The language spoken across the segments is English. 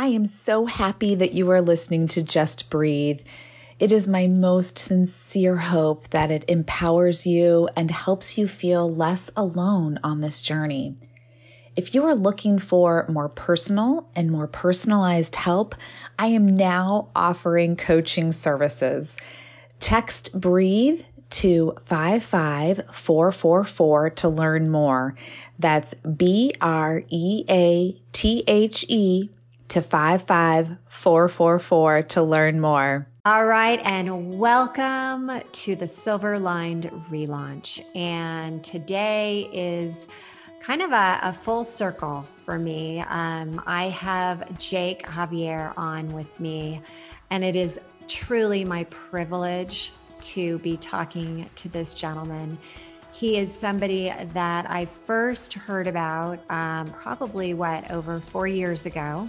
I am so happy that you are listening to Just Breathe. It is my most sincere hope that it empowers you and helps you feel less alone on this journey. If you are looking for more personal and more personalized help, I am now offering coaching services. Text breathe to 55444 to learn more. That's B R E A T H E to 55444 to learn more. All right, and welcome to the Silver Lined relaunch. And today is kind of a, a full circle for me. Um, I have Jake Javier on with me, and it is truly my privilege to be talking to this gentleman. He is somebody that I first heard about um, probably what over four years ago.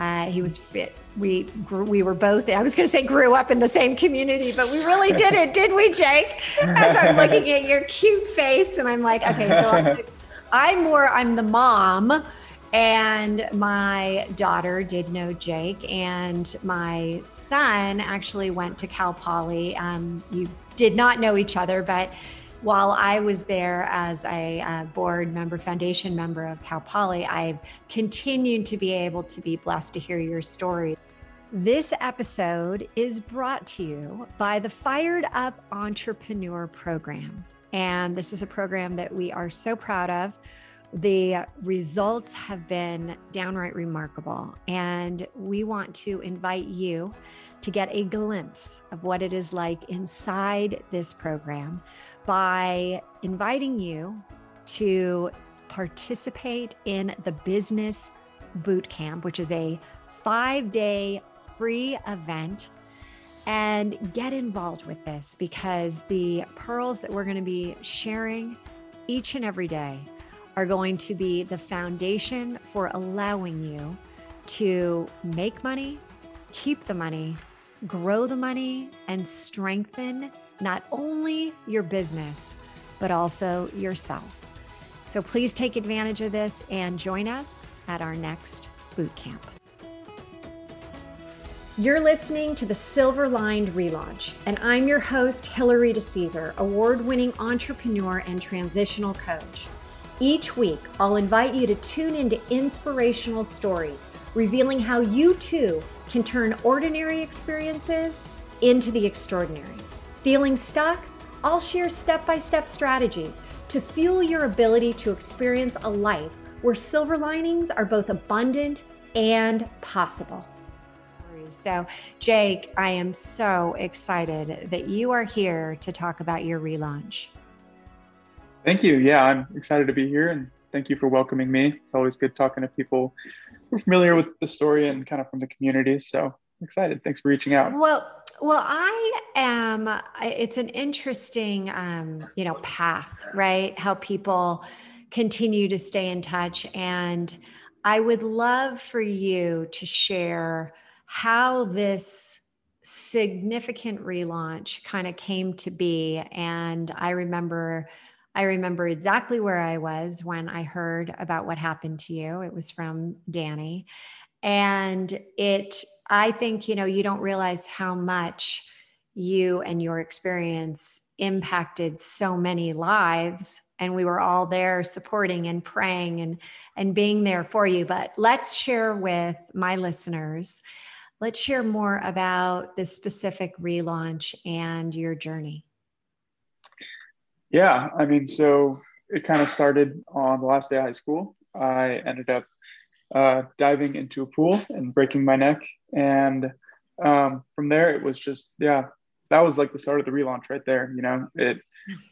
Uh, he was fit. we grew, we were both I was going to say grew up in the same community, but we really did it, did we, Jake? As I'm looking at your cute face, and I'm like, okay, so I'm, I'm more I'm the mom and my daughter did know Jake, and my son actually went to Cal Poly. Um, you did not know each other, but while I was there as a uh, board member, foundation member of Cal Poly, I've continued to be able to be blessed to hear your story. This episode is brought to you by the Fired Up Entrepreneur Program. And this is a program that we are so proud of. The results have been downright remarkable. And we want to invite you to get a glimpse of what it is like inside this program by inviting you to participate in the Business Boot Camp, which is a five day free event. And get involved with this because the pearls that we're going to be sharing each and every day are going to be the foundation for allowing you to make money, keep the money, grow the money, and strengthen not only your business, but also yourself. So please take advantage of this and join us at our next boot camp. You're listening to the Silver Lined Relaunch, and I'm your host, Hilary DeCesare, award winning entrepreneur and transitional coach. Each week, I'll invite you to tune into inspirational stories, revealing how you too can turn ordinary experiences into the extraordinary. Feeling stuck? I'll share step by step strategies to fuel your ability to experience a life where silver linings are both abundant and possible. So, Jake, I am so excited that you are here to talk about your relaunch. Thank you. Yeah, I'm excited to be here and thank you for welcoming me. It's always good talking to people who are familiar with the story and kind of from the community. So excited. Thanks for reaching out. Well, well, I am. It's an interesting, um, you know, path, right? How people continue to stay in touch, and I would love for you to share how this significant relaunch kind of came to be. And I remember I remember exactly where I was when I heard about what happened to you. It was from Danny. And it, I think, you know, you don't realize how much you and your experience impacted so many lives and we were all there supporting and praying and and being there for you but let's share with my listeners let's share more about this specific relaunch and your journey yeah, I mean, so it kind of started on the last day of high school. I ended up uh, diving into a pool and breaking my neck. And um, from there, it was just, yeah, that was like the start of the relaunch right there. You know, it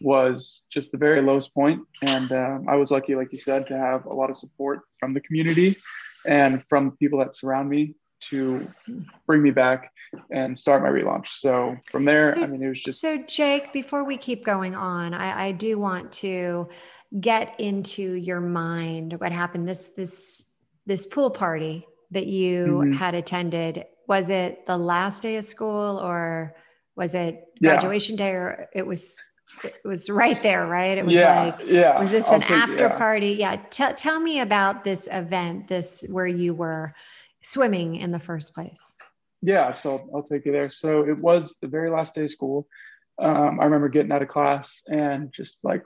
was just the very lowest point. And um, I was lucky, like you said, to have a lot of support from the community and from people that surround me to bring me back and start my relaunch. So from there, so, I mean, it was just. So, Jake, before we keep going on, I, I do want to get into your mind what happened this this this pool party that you mm-hmm. had attended was it the last day of school or was it graduation yeah. day or it was it was right there right it was yeah, like yeah was this I'll an take, after yeah. party yeah T- tell me about this event this where you were swimming in the first place? Yeah, so I'll take you there. So it was the very last day of school. Um, I remember getting out of class and just like,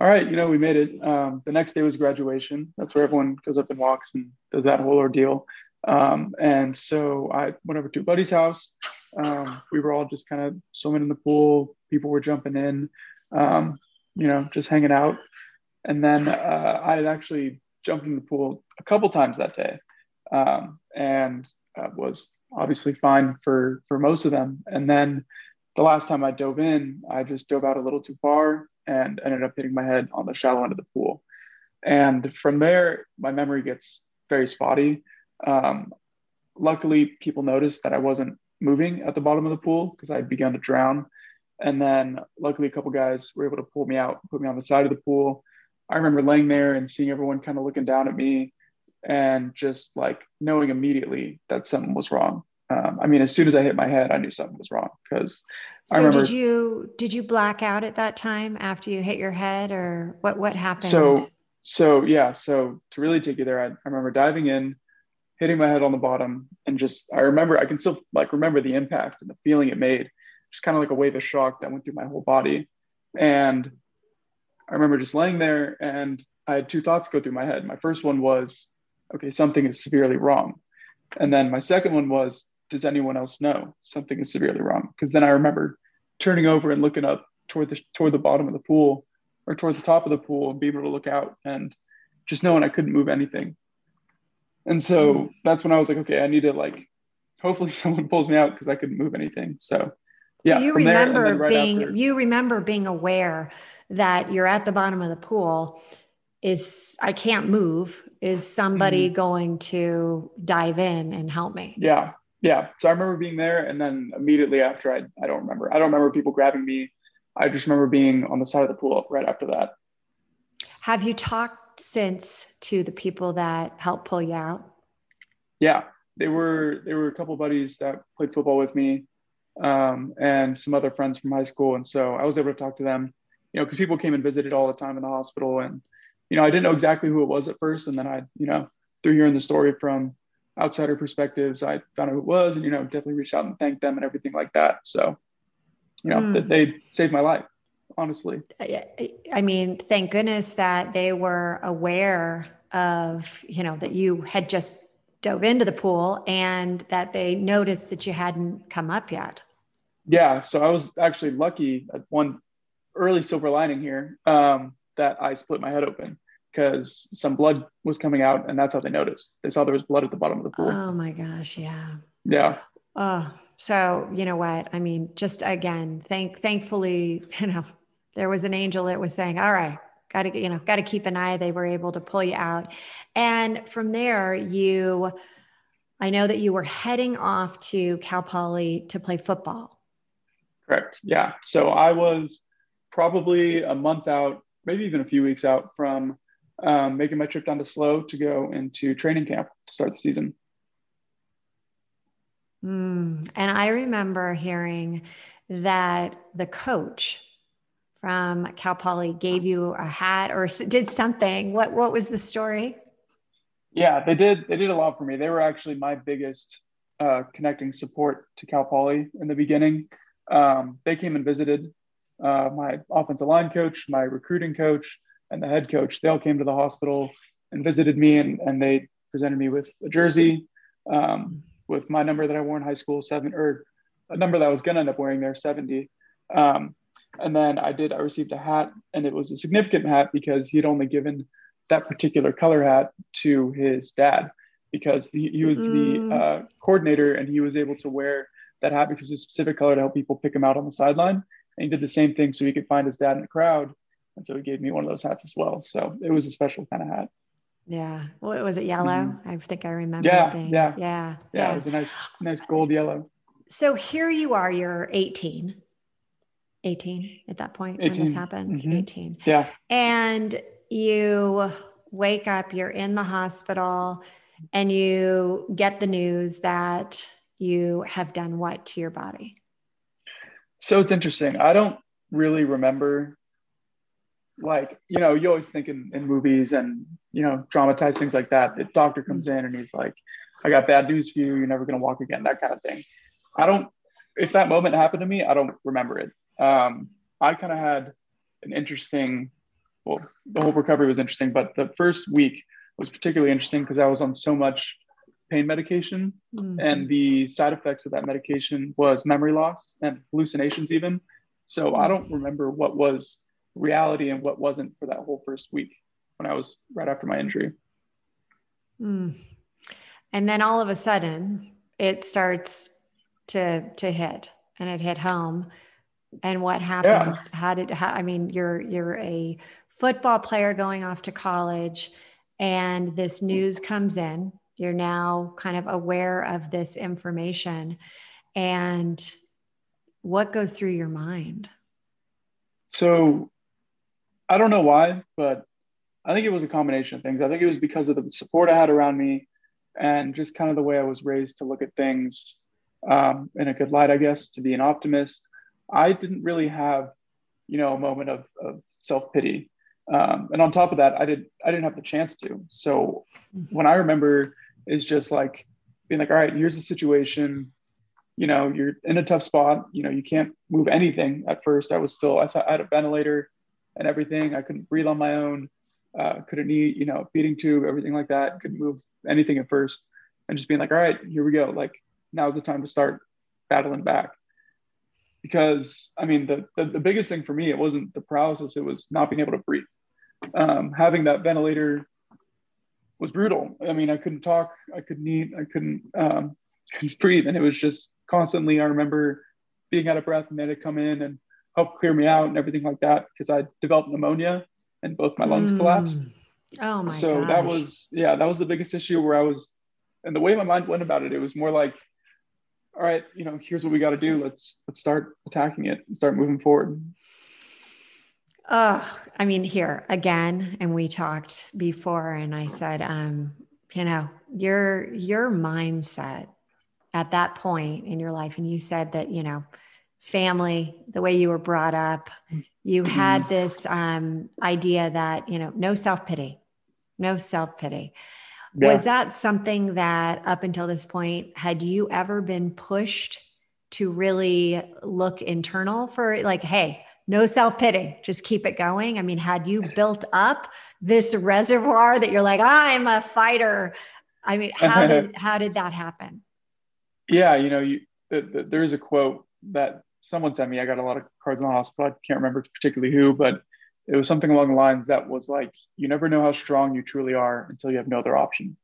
all right, you know, we made it. Um, the next day was graduation. That's where everyone goes up and walks and does that whole ordeal. Um, and so I went over to a buddy's house. Um, we were all just kind of swimming in the pool. People were jumping in, um, you know, just hanging out. And then uh, I had actually jumped in the pool a couple times that day, um, and uh, was obviously fine for for most of them. And then the last time I dove in, I just dove out a little too far and ended up hitting my head on the shallow end of the pool. And from there, my memory gets very spotty. Um, luckily, people noticed that I wasn't moving at the bottom of the pool because I had begun to drown. And then, luckily, a couple guys were able to pull me out, put me on the side of the pool. I remember laying there and seeing everyone kind of looking down at me and just like knowing immediately that something was wrong. Um, I mean, as soon as I hit my head, I knew something was wrong because so I remember. Did you did you black out at that time after you hit your head, or what what happened? So so yeah, so to really take you there, I, I remember diving in, hitting my head on the bottom, and just I remember I can still like remember the impact and the feeling it made, just kind of like a wave of shock that went through my whole body, and I remember just laying there and I had two thoughts go through my head. My first one was, okay, something is severely wrong. And then my second one was, does anyone else know something is severely wrong? Because then I remember turning over and looking up toward the toward the bottom of the pool or toward the top of the pool and being able to look out and just knowing I couldn't move anything. And so that's when I was like, okay, I need to like, hopefully someone pulls me out because I couldn't move anything. So yeah, so you remember right being after, you remember being aware that you're at the bottom of the pool is I can't move. Is somebody mm-hmm. going to dive in and help me? Yeah. Yeah. So I remember being there and then immediately after I I don't remember. I don't remember people grabbing me. I just remember being on the side of the pool right after that. Have you talked since to the people that helped pull you out? Yeah. They were they were a couple buddies that played football with me um, and some other friends from high school. And so I was able to talk to them, you know, because people came and visited all the time in the hospital. And, you know, I didn't know exactly who it was at first. And then I, you know, through hearing the story from outsider perspectives, I found out who it was and, you know, definitely reached out and thanked them and everything like that. So, you know, mm. they saved my life, honestly. I mean, thank goodness that they were aware of, you know, that you had just dove into the pool and that they noticed that you hadn't come up yet. Yeah, so I was actually lucky at one early silver lining here um, that I split my head open because some blood was coming out, and that's how they noticed. They saw there was blood at the bottom of the pool. Oh my gosh, yeah. Yeah. Oh, so you know what? I mean, just again, thank thankfully, you know, there was an angel that was saying, "All right, got to you know got to keep an eye they were able to pull you out and from there you i know that you were heading off to cal poly to play football correct yeah so i was probably a month out maybe even a few weeks out from um, making my trip down to SLO to go into training camp to start the season mm. and i remember hearing that the coach from Cal Poly gave you a hat or did something. What what was the story? Yeah, they did. They did a lot for me. They were actually my biggest uh, connecting support to Cal Poly in the beginning. Um, they came and visited uh, my offensive line coach, my recruiting coach, and the head coach. They all came to the hospital and visited me, and, and they presented me with a jersey um, with my number that I wore in high school, seven or a number that I was going to end up wearing there, 70. Um, and then I did, I received a hat, and it was a significant hat because he had only given that particular color hat to his dad because he, he was mm. the uh, coordinator and he was able to wear that hat because it's a specific color to help people pick him out on the sideline. And he did the same thing so he could find his dad in the crowd. And so he gave me one of those hats as well. So it was a special kind of hat. Yeah. Well, was it yellow? Mm-hmm. I think I remember. Yeah, yeah. Yeah. Yeah. Yeah. It was a nice, nice gold yellow. So here you are, you're 18 18 at that point 18. when this happens mm-hmm. 18 yeah and you wake up you're in the hospital and you get the news that you have done what to your body so it's interesting i don't really remember like you know you always think in, in movies and you know dramatized things like that the doctor comes in and he's like I got bad news for you. You're never going to walk again, that kind of thing. I don't, if that moment happened to me, I don't remember it. Um, I kind of had an interesting, well, the whole recovery was interesting, but the first week was particularly interesting because I was on so much pain medication mm-hmm. and the side effects of that medication was memory loss and hallucinations even. So I don't remember what was reality and what wasn't for that whole first week when I was right after my injury. Mm. And then all of a sudden it starts to to hit and it hit home. And what happened? Yeah. How did how, I mean you're you're a football player going off to college and this news comes in. You're now kind of aware of this information and what goes through your mind? So I don't know why, but I think it was a combination of things. I think it was because of the support I had around me and just kind of the way I was raised to look at things um, in a good light, I guess, to be an optimist. I didn't really have, you know, a moment of, of self pity. Um, and on top of that, I did I didn't have the chance to. So when I remember is just like being like, all right, here's the situation. You know, you're in a tough spot. You know, you can't move anything at first. I was still I had a ventilator and everything. I couldn't breathe on my own uh, couldn't eat, you know, feeding tube, everything like that. Couldn't move anything at first, and just being like, all right, here we go. Like now's the time to start battling back. Because I mean, the, the, the biggest thing for me, it wasn't the paralysis; it was not being able to breathe. Um, having that ventilator was brutal. I mean, I couldn't talk, I couldn't eat, I couldn't um, couldn't breathe, and it was just constantly. I remember being out of breath, and they had to come in and help clear me out and everything like that because I developed pneumonia and both my lungs mm. collapsed. Oh my So gosh. that was yeah, that was the biggest issue where I was and the way my mind went about it, it was more like, all right, you know, here's what we got to do. Let's let's start attacking it and start moving forward. Oh, I mean, here again, and we talked before, and I said, um, you know, your your mindset at that point in your life, and you said that, you know, family, the way you were brought up, you mm-hmm. had this um, idea that you know no self-pity no self-pity. Yeah. was that something that up until this point had you ever been pushed to really look internal for like hey no self-pity just keep it going? I mean had you built up this reservoir that you're like i'm a fighter. I mean how did how did that happen? Yeah you know you the, the, there is a quote that someone sent me. I got a lot of cards in the hospital. I can't remember particularly who, but it was something along the lines that was like, you never know how strong you truly are until you have no other option.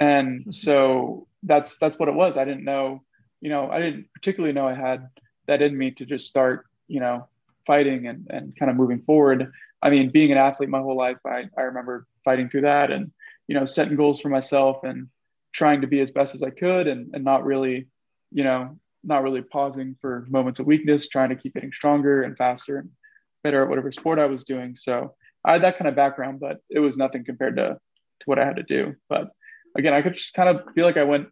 And so that's that's what it was. I didn't know, you know, I didn't particularly know I had that in me to just start, you know, fighting and, and kind of moving forward. I mean, being an athlete my whole life, I, I remember fighting through that and, you know, setting goals for myself and trying to be as best as I could and, and not really, you know, not really pausing for moments of weakness, trying to keep getting stronger and faster and better at whatever sport I was doing. So I had that kind of background, but it was nothing compared to, to what I had to do. But again, I could just kind of feel like I went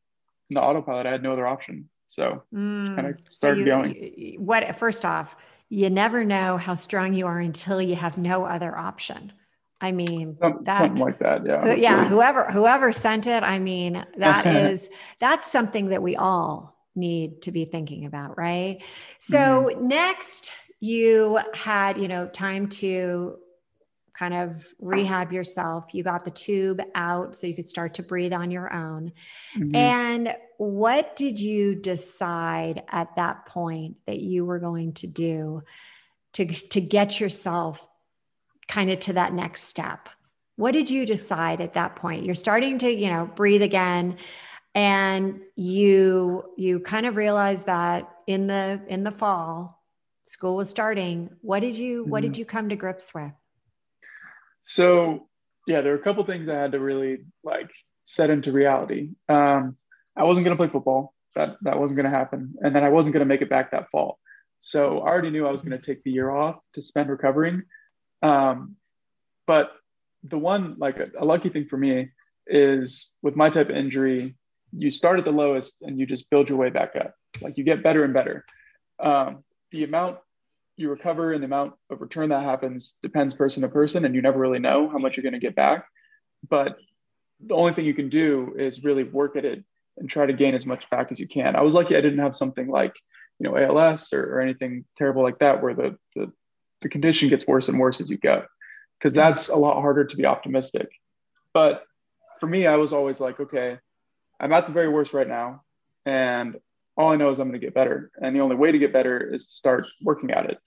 in the autopilot. I had no other option. So mm, kind of started so you, going. What first off, you never know how strong you are until you have no other option. I mean, Some, that, something like that. Yeah. Yeah. Whoever, whoever sent it, I mean, that is, that's something that we all need to be thinking about, right? So mm-hmm. next you had, you know, time to kind of rehab yourself. You got the tube out so you could start to breathe on your own. Mm-hmm. And what did you decide at that point that you were going to do to to get yourself kind of to that next step? What did you decide at that point? You're starting to, you know, breathe again and you you kind of realized that in the in the fall school was starting what did you what did mm-hmm. you come to grips with? So yeah there were a couple things i had to really like set into reality. Um, i wasn't going to play football. That that wasn't going to happen. And then i wasn't going to make it back that fall. So i already knew i was going to take the year off to spend recovering. Um, but the one like a, a lucky thing for me is with my type of injury you start at the lowest and you just build your way back up. Like you get better and better. Um, the amount you recover and the amount of return that happens depends person to person, and you never really know how much you're going to get back. But the only thing you can do is really work at it and try to gain as much back as you can. I was lucky I didn't have something like, you know, ALS or, or anything terrible like that, where the, the, the condition gets worse and worse as you go, because that's a lot harder to be optimistic. But for me, I was always like, okay, I'm at the very worst right now. And all I know is I'm going to get better. And the only way to get better is to start working at it.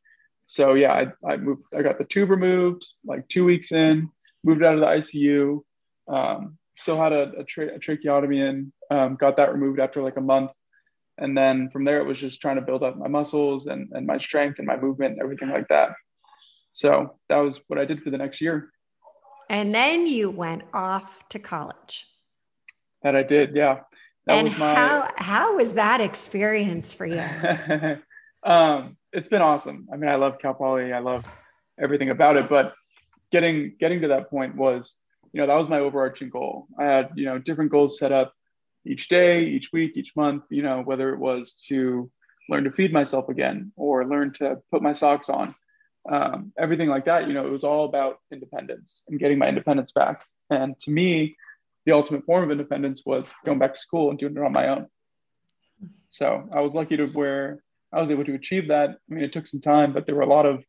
So yeah, I, I moved, I got the tube removed like two weeks in, moved out of the ICU. Um, still had a, a, tra- a tracheotomy in, um, got that removed after like a month. And then from there, it was just trying to build up my muscles and, and my strength and my movement and everything like that. So that was what I did for the next year. And then you went off to college. That I did, yeah. That and my... how how was that experience for you? um, it's been awesome. I mean, I love Cal Poly. I love everything about it. But getting getting to that point was, you know, that was my overarching goal. I had you know different goals set up each day, each week, each month. You know, whether it was to learn to feed myself again or learn to put my socks on, um, everything like that. You know, it was all about independence and getting my independence back. And to me, the ultimate form of independence was going back to school and doing it on my own. So I was lucky to where I was able to achieve that. I mean, it took some time, but there were a lot of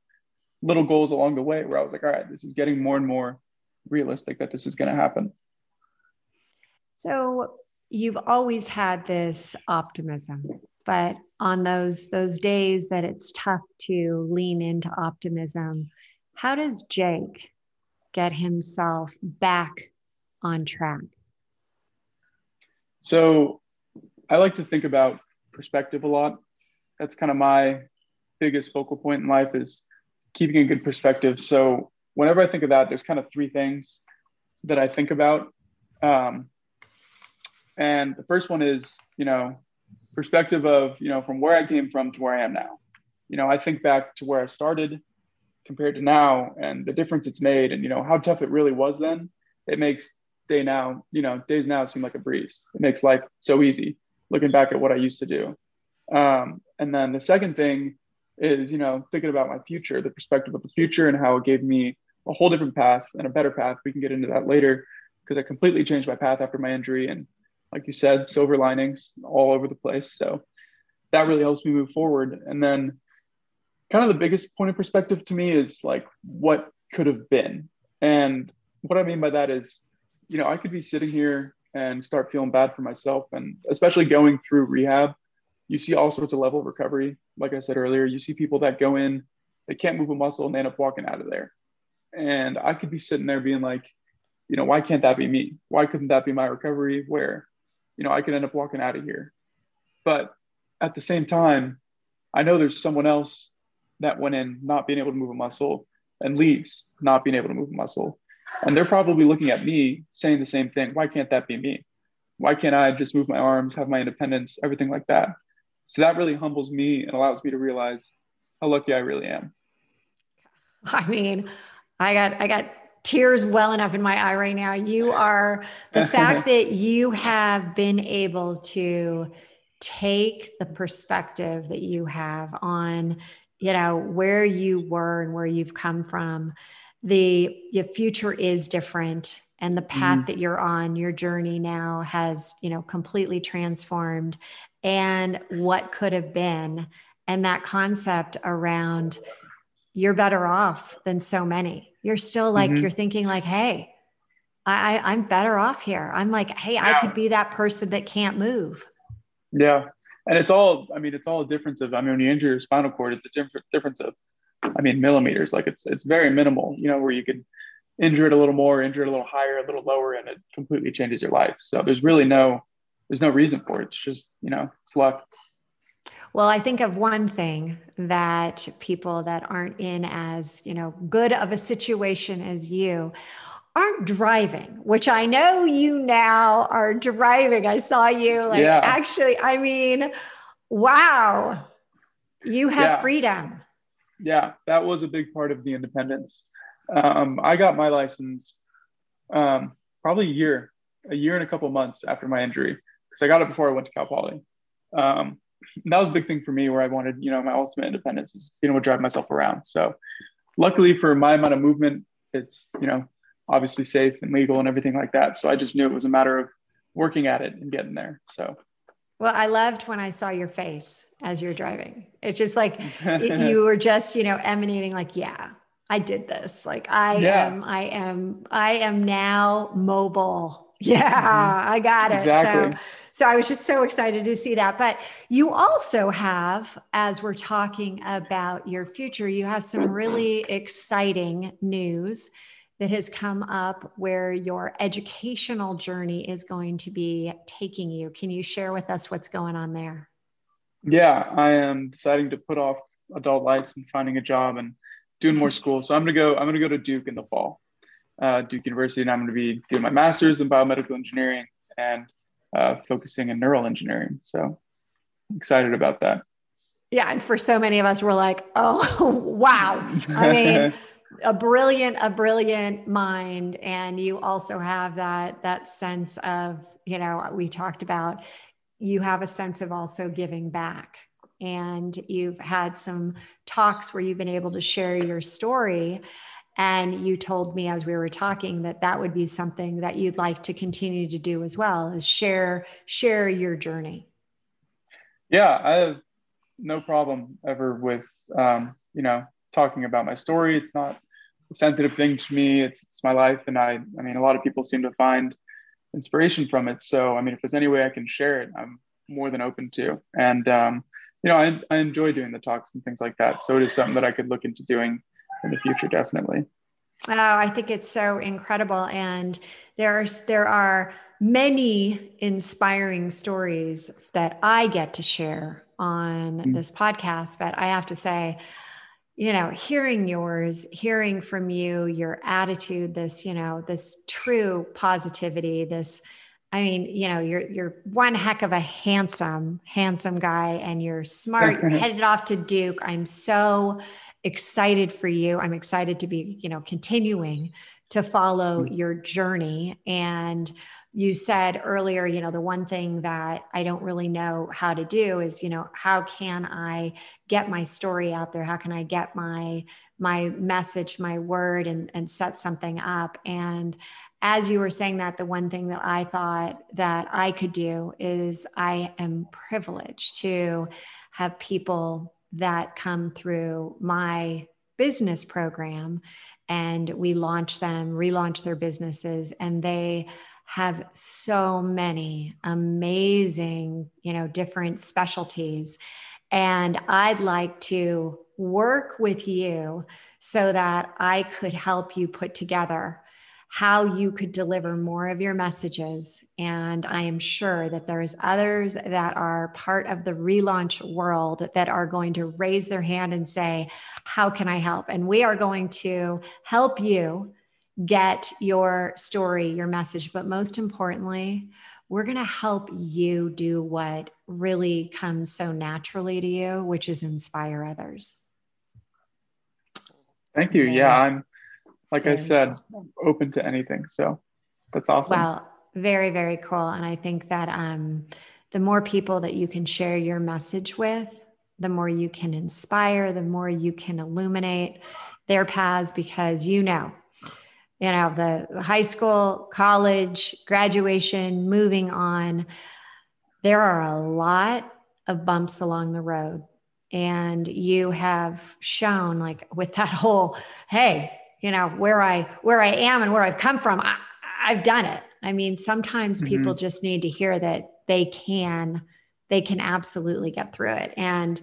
little goals along the way where I was like, all right, this is getting more and more realistic that this is going to happen. So you've always had this optimism, but on those those days that it's tough to lean into optimism, how does Jake get himself back on track? So I like to think about perspective a lot. That's kind of my biggest focal point in life is keeping a good perspective. So whenever I think of that, there's kind of three things that I think about. Um, and the first one is, you know, perspective of, you know, from where I came from to where I am now. You know, I think back to where I started compared to now and the difference it's made and, you know, how tough it really was then. It makes day now, you know, days now seem like a breeze. It makes life so easy looking back at what I used to do. Um, and then the second thing is, you know, thinking about my future, the perspective of the future and how it gave me a whole different path and a better path. We can get into that later because I completely changed my path after my injury. And like you said, silver linings all over the place. So that really helps me move forward. And then kind of the biggest point of perspective to me is like what could have been. And what I mean by that is you know, I could be sitting here and start feeling bad for myself. And especially going through rehab, you see all sorts of level of recovery. Like I said earlier, you see people that go in, they can't move a muscle and they end up walking out of there. And I could be sitting there being like, you know, why can't that be me? Why couldn't that be my recovery where, you know, I could end up walking out of here? But at the same time, I know there's someone else that went in not being able to move a muscle and leaves not being able to move a muscle and they're probably looking at me saying the same thing. Why can't that be me? Why can't I just move my arms, have my independence, everything like that? So that really humbles me and allows me to realize how lucky I really am. I mean, I got I got tears well enough in my eye right now. You are the fact that you have been able to take the perspective that you have on, you know, where you were and where you've come from the your future is different and the path mm-hmm. that you're on your journey now has you know completely transformed and what could have been and that concept around you're better off than so many you're still like mm-hmm. you're thinking like hey I, I am better off here i'm like hey yeah. i could be that person that can't move yeah and it's all i mean it's all a difference of i mean when you injure your spinal cord it's a different difference of I mean, millimeters. Like it's it's very minimal. You know, where you could injure it a little more, injure it a little higher, a little lower, and it completely changes your life. So there's really no there's no reason for it. It's just you know it's luck. Well, I think of one thing that people that aren't in as, you know, good of a situation as you aren't driving, which I know you now are driving. I saw you like yeah. actually, I mean, wow. You have yeah. freedom yeah, that was a big part of the independence. Um, I got my license um, probably a year, a year and a couple months after my injury because I got it before I went to Cal Poly. Um, that was a big thing for me where I wanted, you know, my ultimate independence is being able to drive myself around. So luckily for my amount of movement, it's, you know, obviously safe and legal and everything like that. So I just knew it was a matter of working at it and getting there. So. Well, I loved when I saw your face as you're driving. It's just like it, you were just, you know, emanating like, yeah, I did this. Like I yeah. am, I am, I am now mobile. Yeah, mm-hmm. I got it. Exactly. So, so I was just so excited to see that. But you also have, as we're talking about your future, you have some really exciting news that has come up where your educational journey is going to be taking you. Can you share with us what's going on there? Yeah, I am deciding to put off adult life and finding a job and doing more school. So I'm gonna go. I'm gonna go to Duke in the fall, uh, Duke University, and I'm gonna be doing my master's in biomedical engineering and uh, focusing in neural engineering. So excited about that. Yeah, and for so many of us, we're like, oh wow. I mean. a brilliant a brilliant mind. And you also have that that sense of you know we talked about you have a sense of also giving back. And you've had some talks where you've been able to share your story. And you told me as we were talking that that would be something that you'd like to continue to do as well is share share your journey. Yeah i have no problem ever with um, you know talking about my story it's not a sensitive thing to me it's, it's my life and i i mean a lot of people seem to find inspiration from it so i mean if there's any way i can share it i'm more than open to and um, you know, I, I enjoy doing the talks and things like that. So it is something that I could look into doing in the future, definitely. Oh, I think it's so incredible. And there's there are many inspiring stories that I get to share on mm-hmm. this podcast. But I have to say, you know, hearing yours, hearing from you, your attitude, this, you know, this true positivity, this I mean, you know, you're you're one heck of a handsome, handsome guy, and you're smart. You're headed off to Duke. I'm so excited for you. I'm excited to be, you know, continuing to follow mm. your journey. And you said earlier, you know, the one thing that I don't really know how to do is, you know, how can I get my story out there? How can I get my my message, my word, and and set something up? And as you were saying that, the one thing that I thought that I could do is I am privileged to have people that come through my business program and we launch them, relaunch their businesses, and they have so many amazing, you know, different specialties. And I'd like to work with you so that I could help you put together how you could deliver more of your messages. And I am sure that there's others that are part of the relaunch world that are going to raise their hand and say, How can I help? And we are going to help you get your story, your message. But most importantly, we're going to help you do what really comes so naturally to you, which is inspire others. Thank you. Yeah, I'm like very I said, open to anything. So that's awesome. Well, very, very cool. And I think that um, the more people that you can share your message with, the more you can inspire, the more you can illuminate their paths because you know, you know, the high school, college, graduation, moving on, there are a lot of bumps along the road. And you have shown, like, with that whole, hey, you know where i where i am and where i've come from I, have done it. I mean sometimes mm-hmm. people just need to hear that they can they can absolutely get through it. And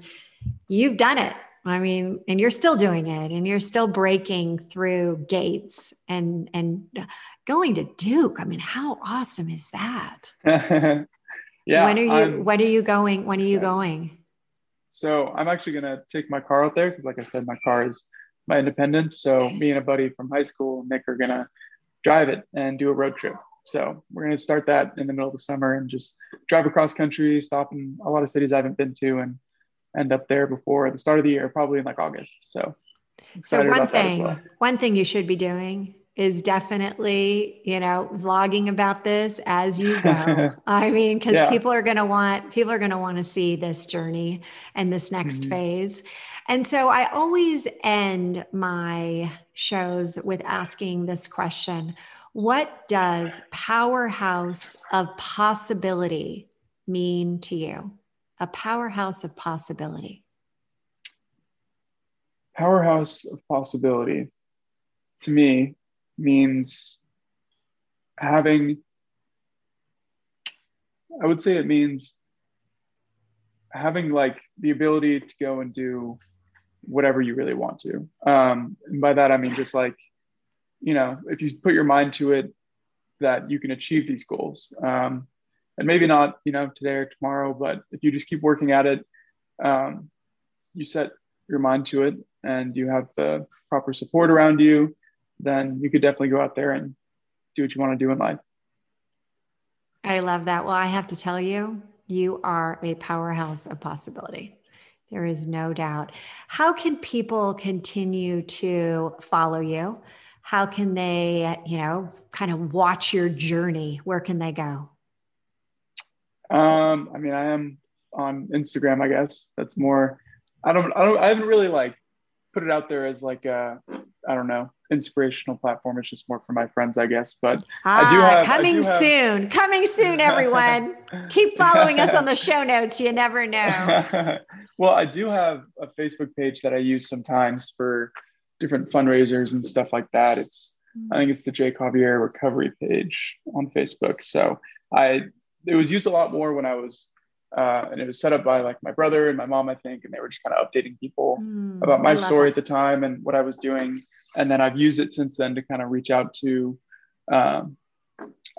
you've done it. I mean and you're still doing it and you're still breaking through gates and and going to duke. I mean how awesome is that? Yeah when are you I'm, when are you going when are you going? So i'm actually going to take my car out there because like i said my car is my independence. So me and a buddy from high school, Nick, are gonna drive it and do a road trip. So we're gonna start that in the middle of the summer and just drive across country, stop in a lot of cities I haven't been to, and end up there before the start of the year, probably in like August. So so one thing, well. one thing you should be doing is definitely, you know, vlogging about this as you go. I mean, because yeah. people are going to want, people are going to want to see this journey and this next mm-hmm. phase. And so I always end my shows with asking this question What does powerhouse of possibility mean to you? A powerhouse of possibility. Powerhouse of possibility to me means having, I would say it means having like the ability to go and do whatever you really want to. Um, and by that, I mean just like, you know, if you put your mind to it, that you can achieve these goals. Um, and maybe not, you know, today or tomorrow, but if you just keep working at it, um, you set your mind to it and you have the proper support around you, then you could definitely go out there and do what you want to do in life. I love that. Well, I have to tell you, you are a powerhouse of possibility. There is no doubt. How can people continue to follow you? How can they, you know, kind of watch your journey? Where can they go? Um, I mean, I am on Instagram, I guess. That's more I don't I don't I haven't really like put it out there as like a I don't know inspirational platform. It's just more for my friends, I guess. But ah, I do have coming do soon, coming soon, everyone. Keep following us on the show notes. You never know. well, I do have a Facebook page that I use sometimes for different fundraisers and stuff like that. It's I think it's the Jay Javier Recovery page on Facebook. So I it was used a lot more when I was uh, and it was set up by like my brother and my mom, I think, and they were just kind of updating people mm, about my story at the time and what I was doing. And then I've used it since then to kind of reach out to um,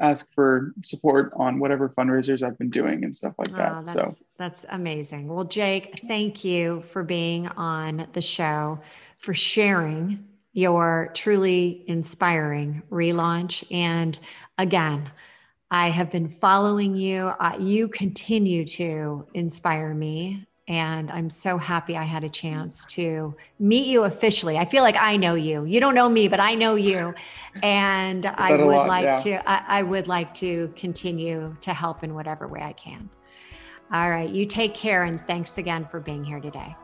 ask for support on whatever fundraisers I've been doing and stuff like that. Oh, that's, so that's amazing. Well, Jake, thank you for being on the show, for sharing your truly inspiring relaunch. And again, I have been following you. Uh, you continue to inspire me. And I'm so happy I had a chance to meet you officially. I feel like I know you. You don't know me, but I know you. And I would lot, like yeah. to, I, I would like to continue to help in whatever way I can. All right. You take care. And thanks again for being here today.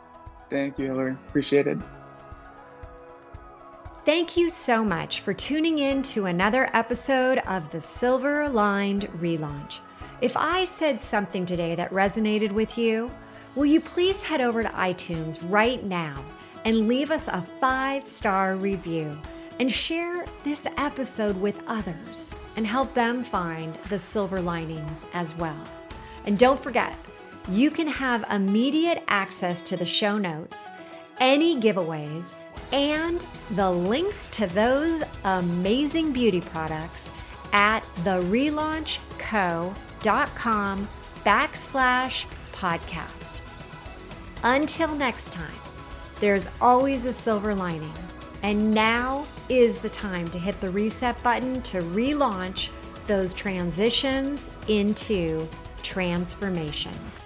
Thank you, Hilary. Appreciate it. Thank you so much for tuning in to another episode of the Silver Lined Relaunch. If I said something today that resonated with you, will you please head over to iTunes right now and leave us a five star review and share this episode with others and help them find the silver linings as well. And don't forget, you can have immediate access to the show notes, any giveaways, and the links to those amazing beauty products at therelaunchco.com backslash podcast. Until next time, there's always a silver lining. And now is the time to hit the reset button to relaunch those transitions into transformations.